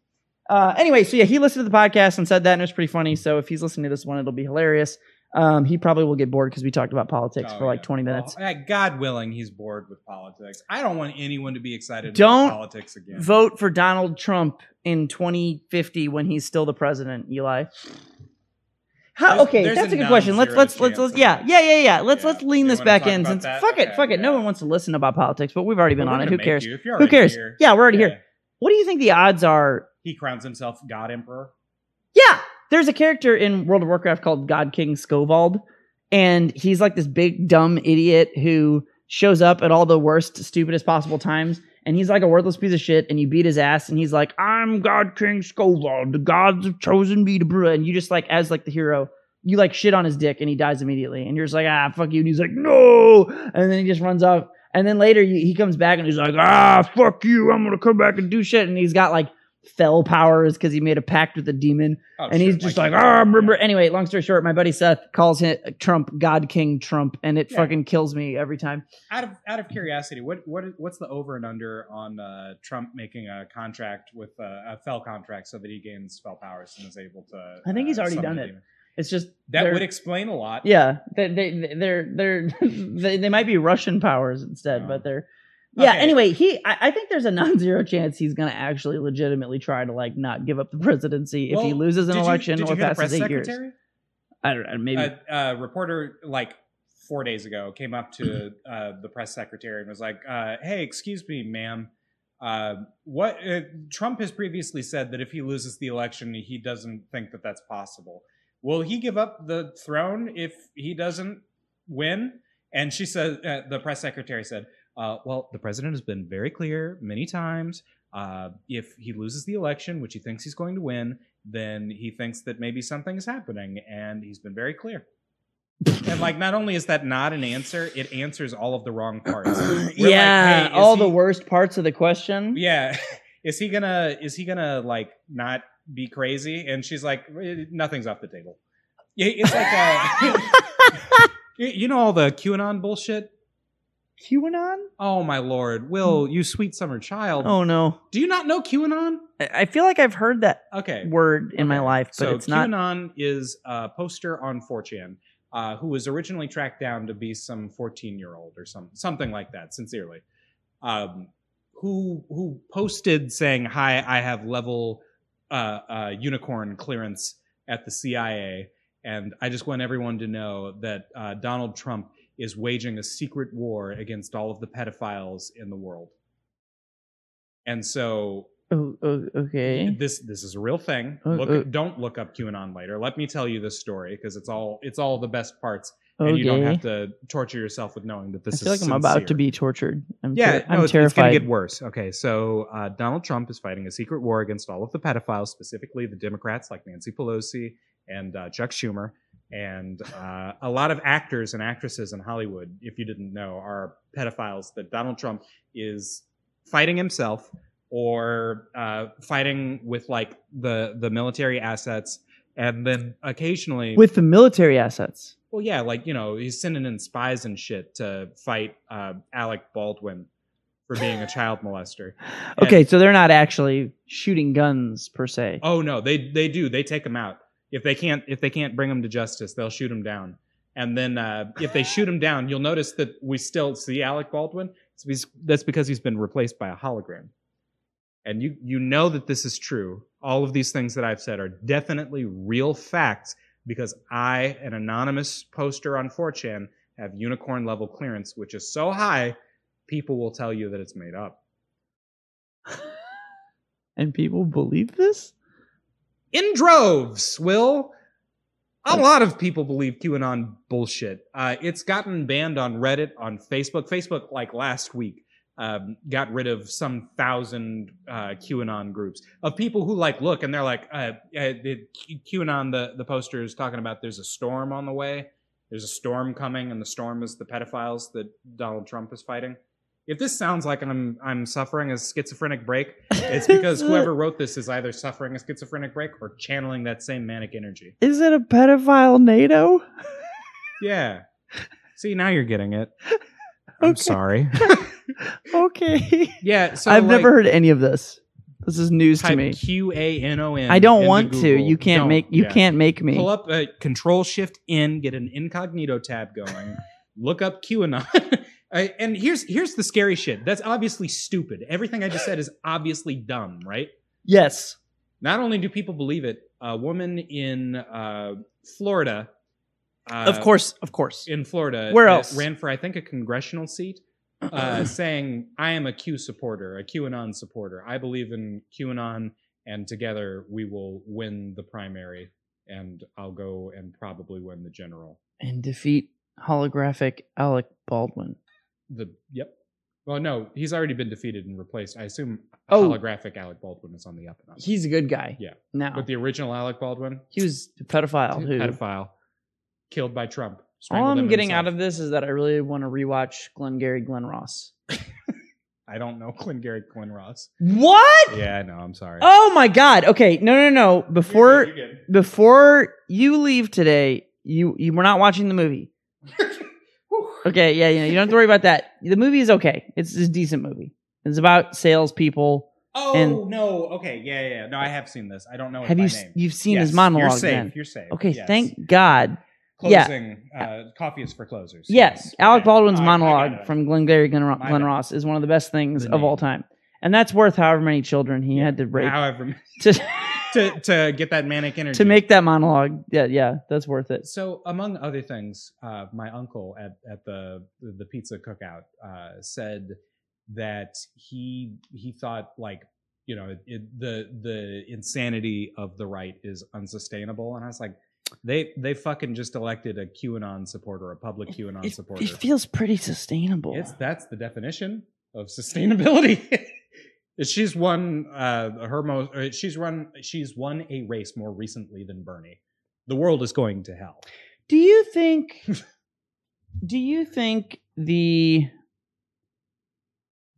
Uh, anyway, so yeah, he listened to the podcast and said that, and it was pretty funny. So if he's listening to this one, it'll be hilarious. Um, he probably will get bored because we talked about politics Oh, for like yeah. 20 minutes. Well, God willing, he's bored with politics. I don't want anyone to be excited Don't about politics again. Vote for Donald Trump in 2050 when he's still the president, Eli. How, There's- okay, there's that's a a good question. Let's let's let's, let's yeah yeah yeah yeah. Let's Yeah. let's lean this back in since that? fuck it Okay, fuck it. No one wants to listen about politics, but we've already been Well, on it. Who cares? you Who cares? here. Yeah, we're already Yeah. here. What do you think the odds are He crowns himself God Emperor. Yeah, there's a character in World of Warcraft called God King Skovald, and he's like this big dumb idiot who shows up at all the worst, stupidest possible times, and he's like a worthless piece of shit, and you beat his ass, and he's like, "I'm God King Skovald, the gods have chosen me to," brew," and you just like as like the hero. You like shit on his dick and he dies immediately, and you're just like, ah, fuck you. And he's like, no, and then he just runs off. And then later he comes back and he's like, ah, fuck you. I'm gonna come back and do shit. And he's got like fell powers because he made a pact with the demon Oh, and he's just like like, ah, remember. Anyway, long story short, my buddy Seth calls him Trump God King Trump, and it Yeah. fucking kills me every time. Out of out of curiosity, what what what's the over and under on uh, Trump making a contract with uh, a fell contract so that he gains spell powers and is able to? I think he's uh, already done it. It's just That would explain a lot. yeah, they they they're they're they, they might be Russian powers instead, Oh. but they're Yeah. Okay. Anyway, he. I, I think there's a non-zero chance he's going to actually legitimately try to like not give up the presidency if he loses an you- election did or you the passes press eight years. secretary? I don't know. Maybe. a, a reporter like four days ago came up to uh, the press secretary and was like, uh, "Hey, excuse me, ma'am. Uh, what uh, Trump has previously said that if he loses the election, he doesn't think that that's possible. Will he give up the throne if he doesn't win?" And she said, uh, the press secretary said, uh, "Well, the president has been very clear many times. Uh, if he loses the election, which he thinks he's going to win, then he thinks that maybe something is happening, and he's been very clear." and like, not only is that not an answer, it answers all of the wrong parts. We're like, yeah. hey, all the worst parts of the question. Yeah, is he gonna? Is he gonna like not be crazy? And she's like, "Eh, nothing's off the table. Yeah, It's like uh, you you know all the QAnon bullshit. QAnon? Oh my lord, Will, you sweet summer child. Oh no. Do you not know QAnon? I I feel like I've heard that Okay. word in my life, but so it's not. QAnon is a poster on 4chan uh, who was originally tracked down to be some 14 year old or some something like that. Sincerely, um, who who posted saying, "Hi, I have level uh, uh, unicorn clearance at the CIA, and I just want everyone to know that uh, Donald Trump is waging a secret war against all of the pedophiles in the world." And so Oh, oh, okay. this this is a real thing. Uh, Look, uh. don't look up QAnon later. Let me tell you this story because it's all it's all the best parts, and you don't have to torture yourself with knowing that this. Is I feel like is I'm about to be tortured. I'm Yeah, ter- no, I'm it's, it's gonna get worse. Okay, so uh, Donald Trump is fighting a secret war against all of the pedophiles, specifically the Democrats like Nancy Pelosi and uh, Chuck Schumer, and uh, a lot of actors and actresses in Hollywood, if you didn't know, are pedophiles that Donald Trump is fighting himself or uh, fighting with like the the military assets, and then occasionally with the military assets. well, yeah, like you know, he's sending in spies and shit to fight uh, Alec Baldwin for being a child molester. And- Okay, so they're not actually shooting guns per se. Oh no, they they do. They take him out. If they can't if they can't bring him to justice, they'll shoot him down. And then uh, if they shoot him down, you'll notice that we still see Alec Baldwin. That's because he's been replaced by a hologram. And you you know that this is true. All of these things that I've said are definitely real facts because I, an anonymous poster on 4chan, have unicorn level clearance, which is so high, people will tell you that it's made up. And people believe this? In droves, Will. A lot of people believe QAnon bullshit. Uh, it's gotten banned on Reddit, on Facebook. Facebook, like last week, um, got rid of some thousand uh, QAnon groups of people who like look and they're like, uh, uh, the QAnon, the the poster is talking about there's a storm on the way. There's a storm coming, and the storm is the pedophiles that Donald Trump is fighting. If this sounds like I'm I'm suffering a schizophrenic break, it's because whoever wrote this is either suffering a schizophrenic break or channeling that same manic energy. Is it a pedophile NATO? Yeah. See, now you're getting it. I'm Okay. sorry. okay. Yeah. So I've like, never heard any of this. This is news to me. Q A N O N. I don't want to. You can't Don't. make you Yeah. can't make me. pull up a Control Shift N, get an incognito tab going, look up QAnon. Uh, and here's here's the scary shit. That's obviously stupid. Everything I just said is obviously dumb, right? Yes. Not only do people believe it, a woman in uh, Florida, uh, of course, of course. in Florida, Where else? ran for I think a congressional seat, uh, saying, "I am a Q supporter, a QAnon supporter. I believe in QAnon, and together we will win the primary, and I'll go and probably win the general." and defeat holographic Alec Baldwin. The yep. Well, no, he's already been defeated and replaced. I assume Oh. holographic Alec Baldwin is on the up and up. He's a good guy. Yeah. Now But the original Alec Baldwin, he was a pedophile. Who? pedophile, killed by Trump. All I'm getting himself. out of this is that I really want to rewatch Glengarry Glen Ross. I don't know Glengarry Glen Ross. What? Yeah, I know. I'm sorry. Oh my god. Okay, no no no. Before You're good, you're good. before you leave today, you you were not watching the movie. Okay, yeah, you know, you don't have to worry about that. The movie is okay. It's a decent movie. It's about salespeople. Oh And- no! Okay, yeah, yeah, yeah. No, I have seen this. I don't know. Have you name. you've seen Yes, his monologue You're safe. then? You're safe. Okay, yes. thank God. Yeah. closing. Uh, coffee is for closers. Yes, Alec Okay. Baldwin's I- I got monologue it. from Glengarry Glen, My Glen bad. Ross is one of the best things The of all name. time, and that's worth however many children he had to rape However, to to to get that manic energy to make that monologue. Yeah, yeah, that's worth it. So, among other things, uh, my uncle at, at the the pizza cookout uh, said that he he thought like you know it, the the insanity of the right is unsustainable, and I was like, they they fucking just elected a QAnon supporter, a public QAnon It, supporter. it feels pretty sustainable. It's that's the definition of sustainability. she's won uh, her most. uh, She's run. She's won a race more recently than Bernie. The world is going to hell. Do you think? do you think the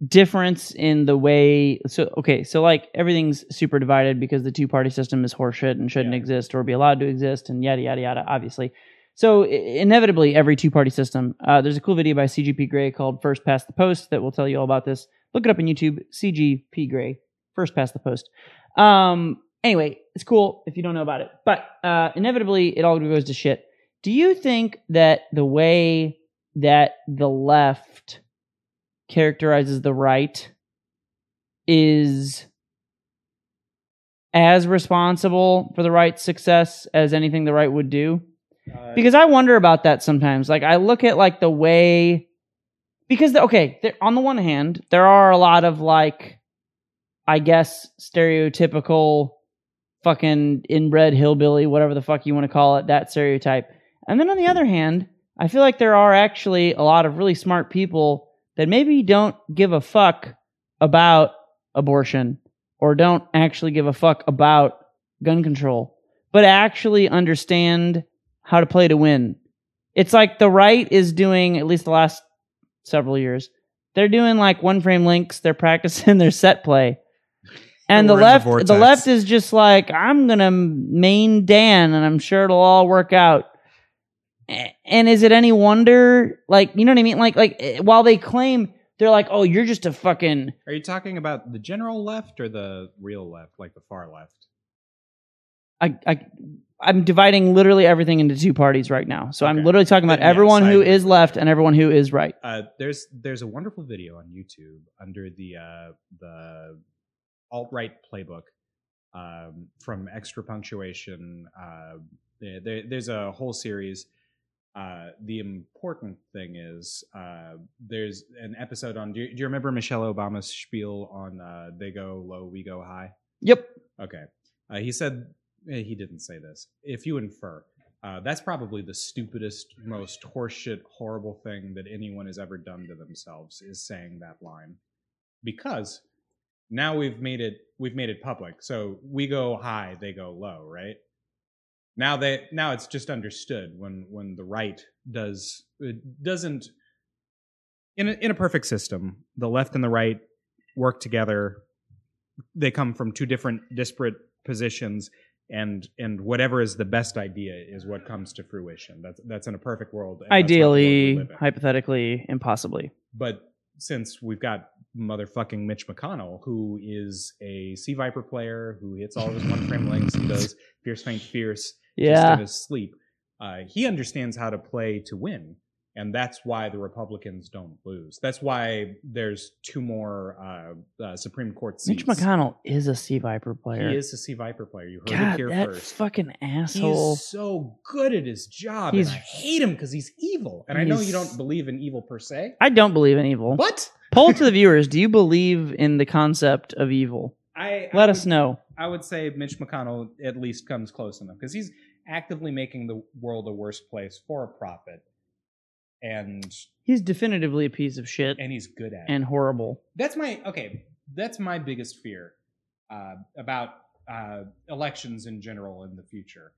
difference in the way? So okay, so like everything's super divided because the two party system is horseshit and shouldn't Yeah. exist or be allowed to exist and yada yada yada. Obviously, so inevitably every two party system. Uh, there's a cool video by CGP Grey called "First Past the Post" that will tell you all about this. Look it up on YouTube. CGP Grey, "First Past the Post." Um, anyway, it's cool if you don't know about it. But uh, inevitably, it all goes to shit. Do you think that the way that the left characterizes the right is as responsible for the right's success as anything the right would do? Uh, because I wonder about that sometimes. Like I look at like the way because okay, on the one hand, there are a lot of like I guess stereotypical fucking inbred hillbilly, whatever the fuck you want to call it, that stereotype. And then on the other hand, I feel like there are actually a lot of really smart people that maybe don't give a fuck about abortion or don't actually give a fuck about gun control, but actually understand how to play to win. It's like the right is doing, at least the last several years, they're doing like one frame links, they're practicing their set play. And the We're the left, the, vortex. left is just like, I'm gonna main Dan, and I'm sure it'll all work out. And is it any wonder? Like, you know what I mean? Like, like eh, while they claim they're like, oh, you're just a fucking Are you talking about the general left or the real left, like the far left? I, I I'm dividing literally everything into two parties right now. So I'm literally talking about yes, everyone I who agree. is left and everyone who is right. Uh, there's there's a wonderful video on YouTube under the uh, the alt right playbook um, from Extra Punctuation. Uh, there, there- there's a whole series. Uh, the important thing is uh, there's an episode on. Do you, do you remember Michelle Obama's spiel on uh, "They go low, we go high"? Yep. Okay. Uh, he said he didn't say this. If you infer, uh, that's probably the stupidest, most horseshit, horrible thing that anyone has ever done to themselves is saying that line, because now we've made it we've made it public. So we go high, they go low, right? Now they now it's just understood when when the right does it doesn't in a, in a perfect system, the left and the right work together they come from two different disparate positions and and whatever is the best idea is what comes to fruition that's that's in a perfect world and that's not the world Ideally, hypothetically, impossibly. but since we've got motherfucking Mitch McConnell, who is a C. Viper player who hits all of his one frame links and does fierce feint fierce just Yeah. in his sleep, uh, he understands how to play to win. And that's why the Republicans don't lose. That's why there's two more uh, uh, Supreme Court seats. Mitch McConnell is a C. Viper player. He is a C. Viper player. You heard it here that first. fucking asshole. He's so good at his job, He's- and I hate him because he's evil. And I know you don't believe in evil per se. I don't believe in evil. What? Poll to the viewers: Do you believe in the concept of evil? I Let I us would- know. I would say Mitch McConnell at least comes close enough because he's actively making the world a worse place for a profit, and He's definitively a piece of shit and he's good at it. and horrible. That's my okay. That's my biggest fear uh, about uh, elections in general in the future.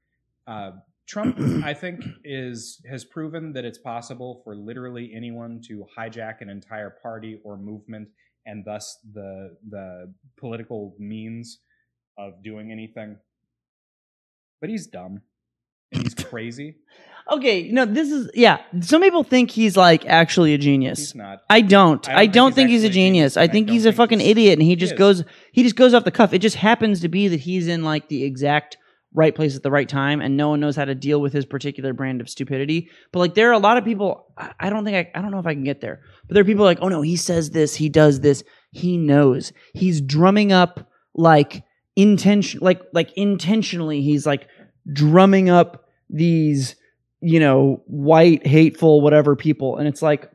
Uh, Trump, I think, is has proven that it's possible for literally anyone to hijack an entire party or movement, and thus the the political means of doing anything. But he's dumb and he's crazy. Okay, no, this is yeah. Some people think he's like actually a genius. He's not. I don't. I I don't don't, think think, he's he's, a genius. I and I think he's a think fucking he's- idiot, and he he just is. goes he just goes off the cuff. It just happens to be that he's in like the exact right place at the right time, and no one knows how to deal with his particular brand of stupidity. But like, there are a lot of people. I I don't think I. I don't know if I can get there. But there are people like, oh no, he says this, he does this, he knows. He's drumming up like intention, like like intentionally. He's like drumming up these, you know, white, hateful, whatever people, and it's like,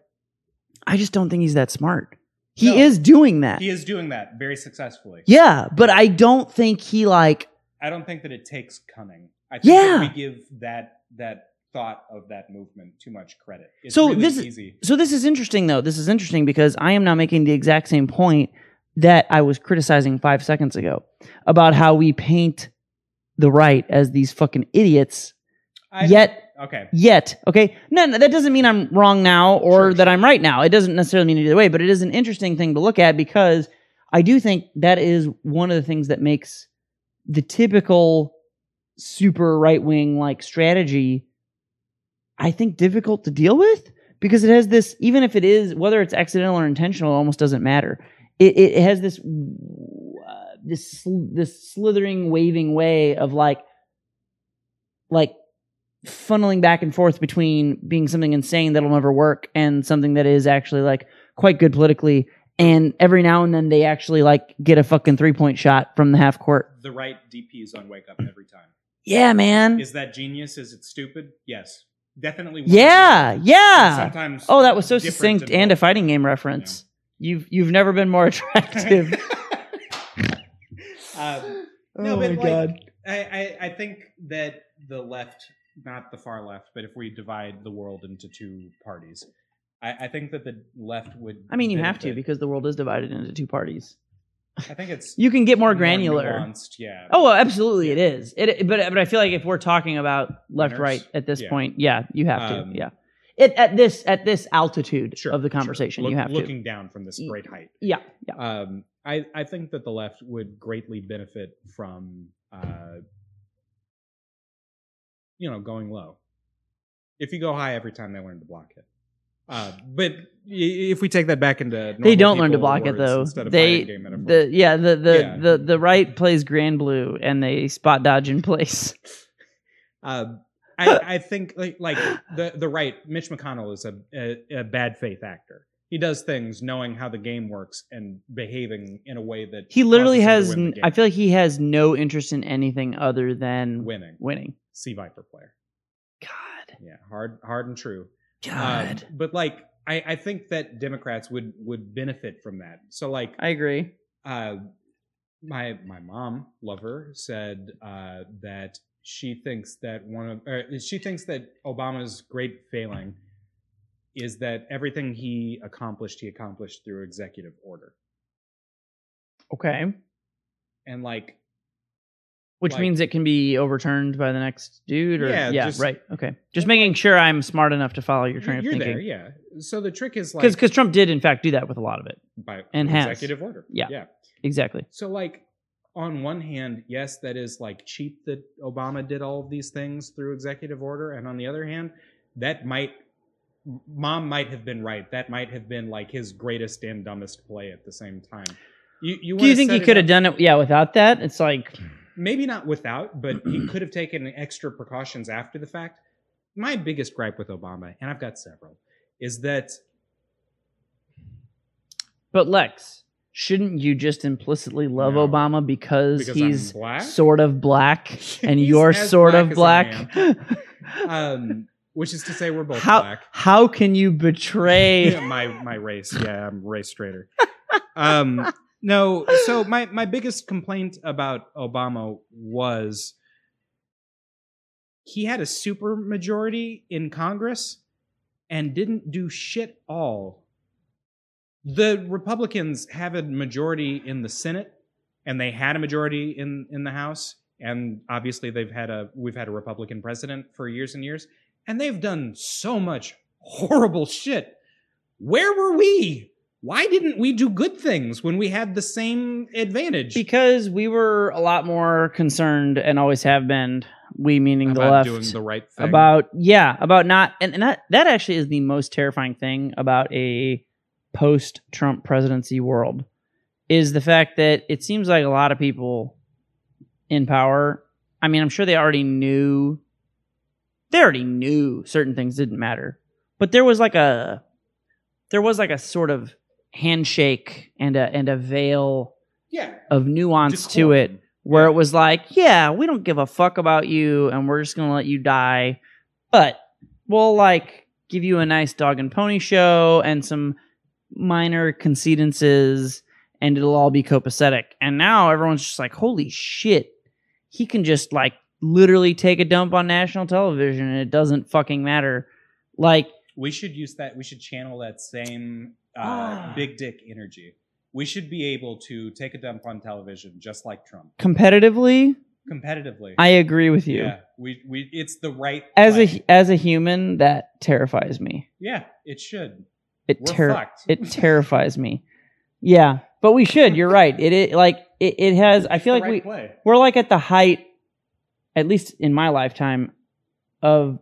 I just don't think he's that smart. He No. is doing that. He is doing that very successfully. Yeah, but I don't think he like I don't think that it takes cunning. I think Yeah. we give that that thought of that movement too much credit. It's So really this is- easy. So this is interesting though. This is interesting because I am now making the exact same point that I was criticizing 5 seconds ago about how we paint the right as these fucking idiots. I, yet okay. yet, okay? No, no, that doesn't mean I'm wrong now or Sure, that sure. I'm right now. It doesn't necessarily mean either way, but it is an interesting thing to look at because I do think that is one of the things that makes the typical super right wing like strategy I think difficult to deal with because it has this even if it is whether it's accidental or intentional it almost doesn't matter. It it has this uh, this this slithering waving way of like like funneling back and forth between being something insane that'll never work and something that is actually like quite good politically and every now and then they actually like get a fucking three point shot from the half court. The right DPs on Wake Up every time. Yeah, man. Is that genius? Is it stupid? Yes. Definitely. Yeah, or yeah. Sometimes. Oh, that was so succinct in and a fighting game reference. You've you've never been more attractive. um, oh No, but, my like, god. I, I, I think that the left, not the far left, but if we divide the world into two parties, I, I think that the left would. I mean, you have to because the world is divided into two parties. I think it's You can get more granular. nuanced, yeah. Oh, well, absolutely, it is. It, but but I feel like if we're talking about left Winners? right at this Yeah. point, yeah, you have to. Um, yeah, it at this at this altitude Sure, of the sure. conversation, Look- you have looking down from this great height. Yeah, yeah. Um, I, I think that the left would greatly benefit from, uh, you know, going low. If you go high every time they learn to block it. Uh, but if we take that back into They don't learn to block it though. They the yeah the the, Yeah. the the right plays grand blue and they spot dodge in place. Um, I, I think like like the the right Mitch McConnell is a, a a bad faith actor. He does things knowing how the game works and behaving in a way that He literally has. him to win n- the I feel like he has no interest in anything other than winning. winning. C. Viper player. God, Yeah, hard hard and true. Um, God, but like I, I think that Democrats would would benefit from that. So like I agree. uh, my my mom, lover, said uh, that she thinks that one of or she thinks that Obama's great failing is that everything he accomplished, he accomplished through executive order, Okay, and like which Like- means it can be overturned by the next dude. Or Yeah, yeah, just- right. Okay, just making sure I'm smart enough to follow your train you're of there, yeah. So the trick is like Because because Trump did in fact do that with a lot of it. by and has. executive order, Yeah. yeah. Exactly. So like on one hand, yes, that is like cheap that Obama did all of these things through executive order, and on the other hand, that might mom might have been right. That might have been like his greatest and dumbest play at the same time. You, you Do you think he could have done it? Yeah, without that, it's like maybe not without, but he could have taken extra precautions after the fact. My biggest gripe with Obama, and I've got several, is that But Lex, shouldn't you just implicitly love No. Obama because, Because he's black? sort of black and He's you're sort black of black? um, which is to say, we're both how black. how can you betray? Yeah, my my race. Yeah, I'm race traitor. Um, no, so my my biggest complaint about Obama was he had a super majority in Congress and didn't do shit all. The Republicans have a majority in the Senate and they had a majority in in the House and obviously they've had a we've had a Republican president for years and years and they've done so much horrible shit. Where were we? Why didn't we do good things when we had the same advantage? because we were a lot more concerned and always have been. We meaning the about left. doing the right thing. about yeah about not and, and that that actually is the most terrifying thing about a post trump presidency world is the fact that it seems like a lot of people in power I mean, I'm sure they already knew. They already knew certain things didn't matter, but there was like a, there was like a sort of handshake and a and a veil Yeah. of nuance to it where it was like, yeah, we don't give a fuck about you and we're just going to let you die. But we'll like give you a nice dog and pony show and some minor concedences and it'll all be copacetic. And now everyone's just like, holy shit. He can just like literally take a dump on national television and it doesn't fucking matter. Like, We should use that. We should channel that same uh, Ah. big dick energy. We should be able to take a dump on television, just like Trump, competitively, competitively. I agree with you. Yeah, we we. It's the right. As a as a human, that terrifies me. yeah, it should. It ter- it terrifies me. Yeah, but we should. You're right. It, it like it, it has. I feel like right we play. we're like at the height, at least in my lifetime, of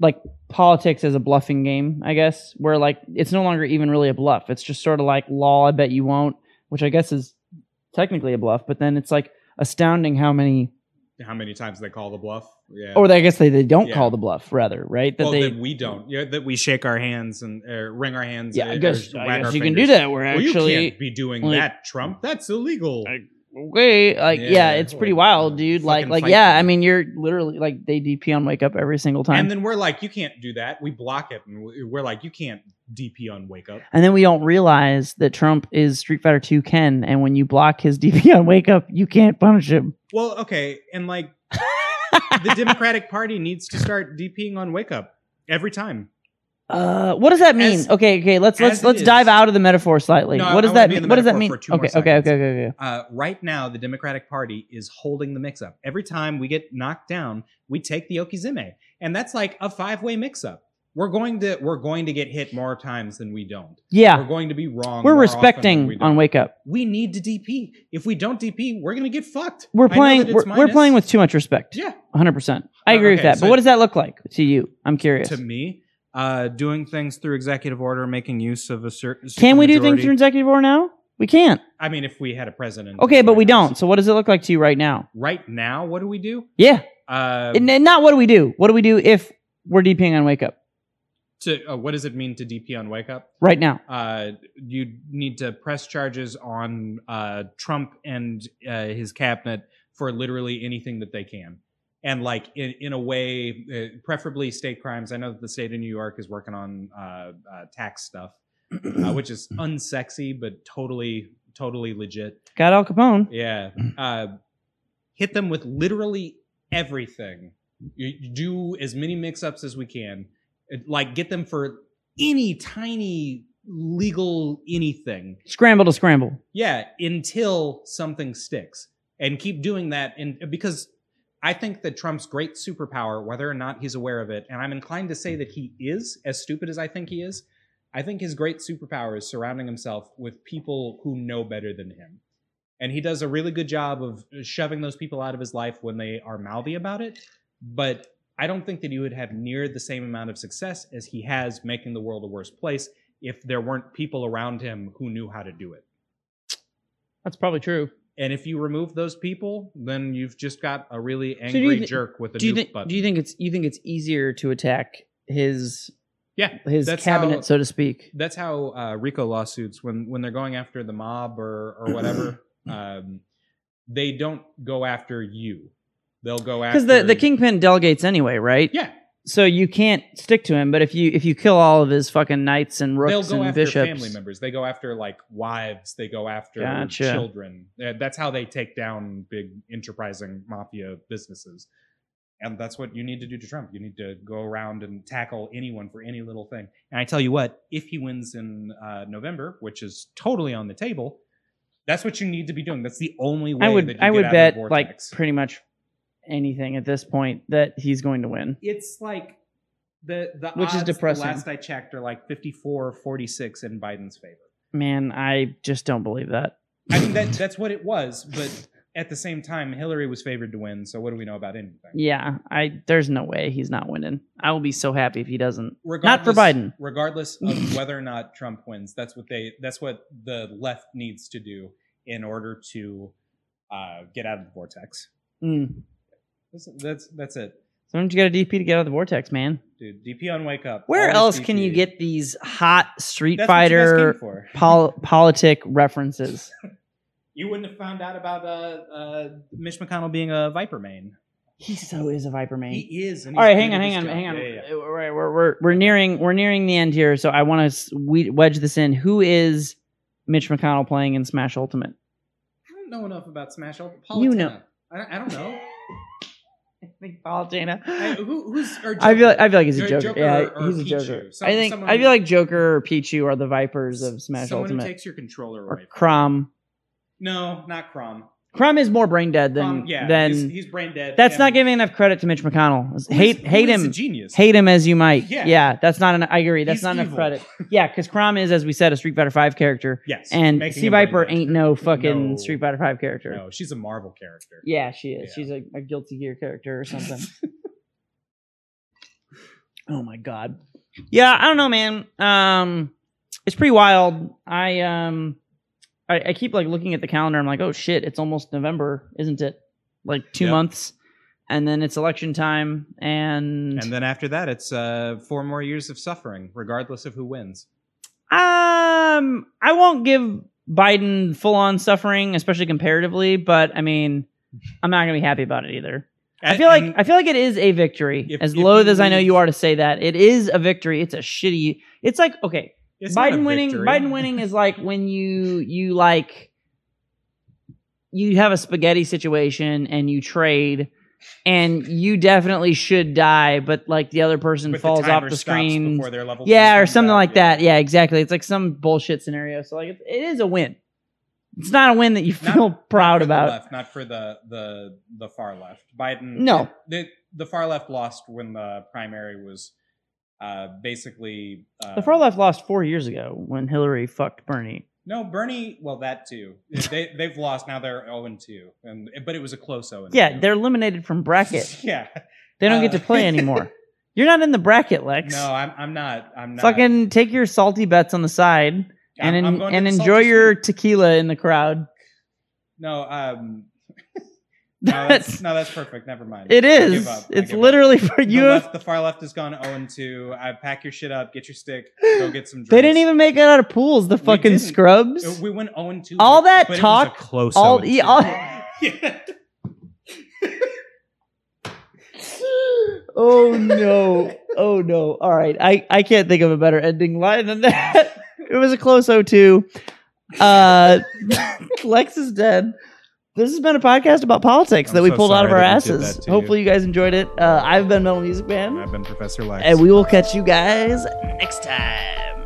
like politics as a bluffing game. I guess where like it's no longer even really a bluff. It's just sort of like law. I bet you won't, which I guess is technically a bluff. But then it's like astounding how many, How many times they call the bluff? Yeah. or I guess they, they don't Yeah. call the bluff. Rather, right? That well, they. that we don't. Yeah, that we shake our hands and uh, wring our hands. yeah, I guess, I guess you can do that. We're Well, you actually can't be doing like- that, Trump. That's illegal. I- okay like yeah, Yeah, it's pretty like, wild dude like like yeah them. i mean you're literally like they dp on wake up every single time and then, we're like, you can't do that. We block it, and we- we're like, you can't DP on Wake Up. And then we don't realize that trump is street fighter 2 ken and when you block his dp on wake up you can't punish him Well, okay, and like the Democratic Party needs to start DPing on Wake Up every time. Uh what does that mean As- okay okay let's let's let's is- dive out of the metaphor slightly No, what does I that wanna be mean what does that mean for two more okay okay okay okay okay Uh, right now, the Democratic Party is holding the mix-up. Every time we get knocked down, we take the Okizeme, and that's like a five-way mix-up. We're going to we're going to get hit more times than we don't. yeah We're going to be wrong. we're more often than respecting we on wake up we need to DP. If we don't DP, we're gonna get fucked. we're playing we're, we're playing with too much respect yeah. 100% i Uh, agree with okay, that but what does that look like to you i'm curious To me, uh, doing things through executive order, making use of a certain. Can we do things through executive order now? We can't. I mean, if we had a president. Okay, but we don't. So what does it look like to you right now? Right now, what do we do? Yeah. Uh, and, and not what do we do? What do we do if we're DPing on Wake Up to uh, what does it mean to DP on Wake Up? right now? Uh, you need to press charges on uh, Trump and uh, his cabinet for literally anything that they can. And like in, in a way, uh, preferably state crimes. I know that the state of New York is working on uh, uh, tax stuff, uh, which is unsexy but totally, totally legit. Got Al Capone. Yeah. Uh, hit them with literally everything. You, you do as many mix ups as we can. It- Like, get them for any tiny legal anything. Scramble to scramble. Yeah, until something sticks. And keep doing that. And because I think that Trump's great superpower, whether or not he's aware of it, and I'm inclined to say that he is, as stupid as I think he is, I think his great superpower is surrounding himself with people who know better than him. And he does a really good job of shoving those people out of his life when they are mouthy about it. But I don't think that he would have near the same amount of success as he has making the world a worse place if there weren't people around him who knew how to do it. That's probably true. And if you remove those people, then you've just got a really do you angry jerk with a Do you think? button. Do you think it's? You think it's easier to attack his Yeah, his that's cabinet, how- so to speak? that's how uh, RICO lawsuits, when when they're going after the mob or or whatever, um, they don't go after you. They'll go after Because the the kingpin delegates anyway, right? Yeah, So you can't stick to him. But if you if you kill all of his fucking knights and they'll rooks go and after bishops, family members. They go after like wives. They go after Gotcha. children. Uh, That's how they take down big enterprising mafia businesses. And that's what you need to do to Trump. You need to go around and tackle anyone for any little thing. And I tell you what, if he wins in uh, November, which is totally on the table, that's what you need to be doing. That's the only way I would that you I get would out bet of the like vortex. pretty much anything at this point that he's going to win. it's like the the Which is odds, the depressing. last I checked are like 54 46 in Biden's favor. Man, I just don't believe that. I mean that that's what it was, but at the same time, Hillary was favored to win. So what do we know about anything? Yeah, I there's no way he's not winning. I will be so happy if he doesn't. Regardless, Not for Biden. Regardless of whether or not Trump wins, that's what they that's what the left needs to do in order to uh, get out of the vortex. Mm. That's that's, that's it, Sometimes you got a DP to get out of the vortex, man. dude. DP on wake up. Where Always else can you get these hot Street That's Fighter pol- politic references? You wouldn't have found out about uh, uh, Mitch McConnell being a Viper main. He so is a Viper main. He is. All right, hang on, hang on, job. hang on. Yeah, yeah, yeah. We're, we're, we're, we're nearing we're nearing the end here, so I want to wedge this in. Who is Mitch McConnell playing in Smash Ultimate? I don't know enough about Smash Ultimate. You know. I, I don't know. I think Palutena. I, who, who's or I feel like, I feel like he's a Joker. Joker yeah, or- or he's a Pichu. Joker. Some- I think someone I feel like Joker or Pichu are the Vipers of Smash Someone Ultimate. who takes your controller away. from Chrom. No, not Chrom. Chrom is more brain dead than yeah, than. he's, he's brain dead. that's and not giving enough credit to Mitch McConnell. hate who hate is a him. genius. Hate him as you might. Yeah. Yeah, that's not an. I agree. That's He's not enough evil. credit. Yeah, because Chrom is, as we said, a Street Fighter Five character, Yes, and making him brain Viper dead. ain't no fucking No. Street Fighter Five character. No, she's a Marvel character. Yeah, she is. Yeah. She's a, a Guilty Gear character or something. oh my god. Yeah, I don't know, man. Um, it's pretty wild. I um, I, I keep like looking at the calendar. I'm like, oh shit, it's almost November, isn't it? Like two Yep. months, and then it's election time, and, And then after that, it's uh, four more years of suffering, regardless of who wins. um, I won't give Biden full on suffering, especially comparatively. But I mean, I'm not gonna be happy about it either. I feel like I feel like it is a victory. If- as if loath you as I know you are to say that, it is a victory. It's a shitty. It's like okay, it's Biden winning. Biden winning is like when you you like you have a spaghetti situation and you trade, and you definitely should die, but like the other person But falls off timer the stops screen. before their level Yeah, three or comes something out. like Yeah. that. Yeah, exactly. It's like some bullshit scenario. So like it, it is a win. It's not a win that you Not- feel proud for the about. left, not for the the the far left. Biden. No. the the far left lost when the primary was uh, basically uh, The far left lost four years ago when Hillary fucked Bernie. No, Bernie. Well, that too. they they've lost now. They're zero and two, and but it was a close zero. Yeah, two. they're eliminated from bracket. yeah. They don't get Uh, to play anymore. You're not in the bracket, Lex. No, I'm I'm not. I'm not. Fucking take your salty bets on the side I'm- and I'm and enjoy your tequila in the crowd. No, um, no, that's no, that's perfect. Never mind. It is. It's give up. literally for The, you. left, the far left has gone zero and two. I pack your shit up, get your stick, go get some. Drinks. They didn't even make it out of pools. The fucking scrubs. Uh, We went zero and two. All that but it was a talk, close. all, 0 yeah, and all yeah. oh no. Oh no. All right. I, I can't think of a better ending line than that. it was a close 0-2. Uh Lex is dead. This has been a podcast about politics I'm that we so pulled out of our that we did asses. Hopefully you guys enjoyed it. Uh, I've been Metal Music Man. I've been Professor Lex. And we will catch you guys next time.